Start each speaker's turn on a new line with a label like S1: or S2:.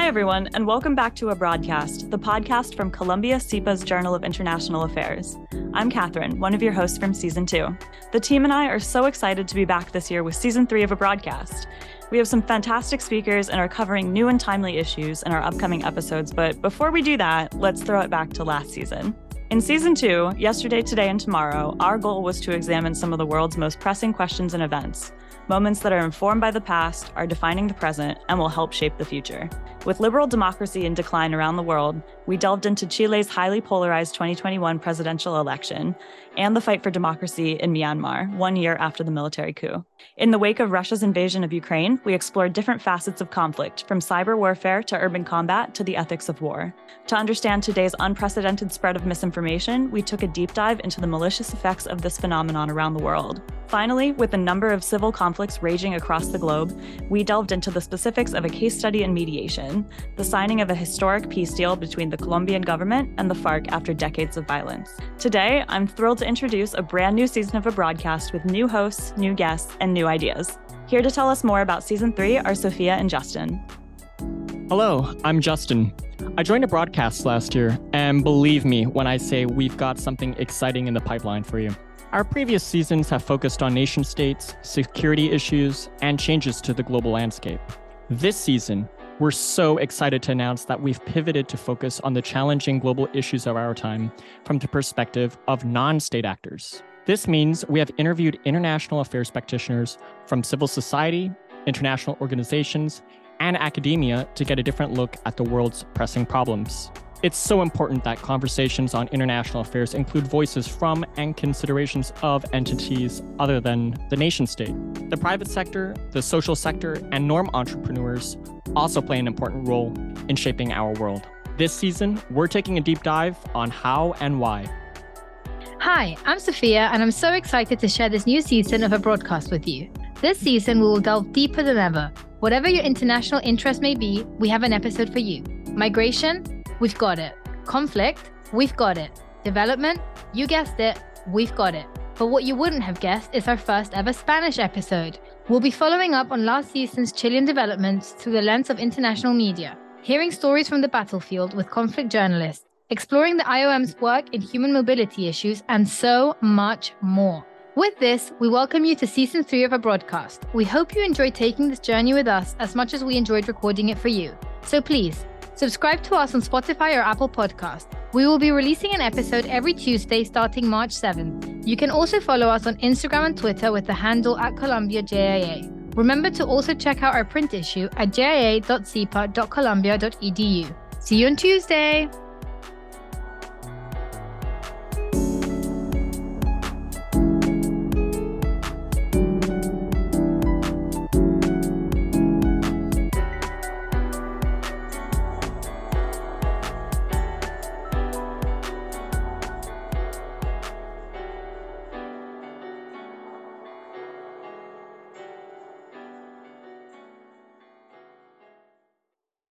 S1: Hi, everyone, and welcome back to A Broadcast, the podcast from Columbia SIPA's Journal of International Affairs. I'm Catherine, one of your hosts from season two. The team and I are so excited to be back this year with season three of A Broadcast. We have some fantastic speakers and are covering new and timely issues in our upcoming episodes, but before we do that, let's throw it back to last season. In season two, Yesterday, Today, and Tomorrow, our goal was to examine some of the world's most pressing questions and events moments that are informed by the past, are defining the present, and will help shape the future. With liberal democracy in decline around the world, we delved into Chile's highly polarized 2021 presidential election and the fight for democracy in Myanmar, one year after the military coup. In the wake of Russia's invasion of Ukraine, we explored different facets of conflict, from cyber warfare to urban combat to the ethics of war. To understand today's unprecedented spread of misinformation, we took a deep dive into the malicious effects of this phenomenon around the world. Finally, with a number of civil conflicts raging across the globe, we delved into the specifics of a case study in mediation, the signing of a historic peace deal between the Colombian government and the FARC after decades of violence. Today, I'm thrilled to introduce a brand new season of a broadcast with new hosts, new guests, and new ideas. Here to tell us more about season three are Sophia and Justin.
S2: Hello, I'm Justin. I joined a broadcast last year, and believe me when I say we've got something exciting in the pipeline for you. Our previous seasons have focused on nation states, security issues, and changes to the global landscape. This season, we're so excited to announce that we've pivoted to focus on the challenging global issues of our time from the perspective of non state actors. This means we have interviewed international affairs practitioners from civil society, international organizations, and academia to get a different look at the world's pressing problems. It's so important that conversations on international affairs include voices from and considerations of entities other than the nation state. The private sector, the social sector, and norm entrepreneurs also play an important role in shaping our world. This season, we're taking a deep dive on how and why.
S3: Hi, I'm Sophia, and I'm so excited to share this new season of a broadcast with you. This season, we will delve deeper than ever. Whatever your international interest may be, we have an episode for you. Migration, We've got it. Conflict, we've got it. Development, you guessed it, we've got it. But what you wouldn't have guessed is our first ever Spanish episode. We'll be following up on last season's Chilean developments through the lens of international media, hearing stories from the battlefield with conflict journalists, exploring the IOM's work in human mobility issues, and so much more. With this, we welcome you to season three of our broadcast. We hope you enjoyed taking this journey with us as much as we enjoyed recording it for you. So please, Subscribe to us on Spotify or Apple Podcast. We will be releasing an episode every Tuesday starting March 7th. You can also follow us on Instagram and Twitter with the handle at Columbia JIA. Remember to also check out our print issue at jia.sipa.columbia.edu. See you on Tuesday!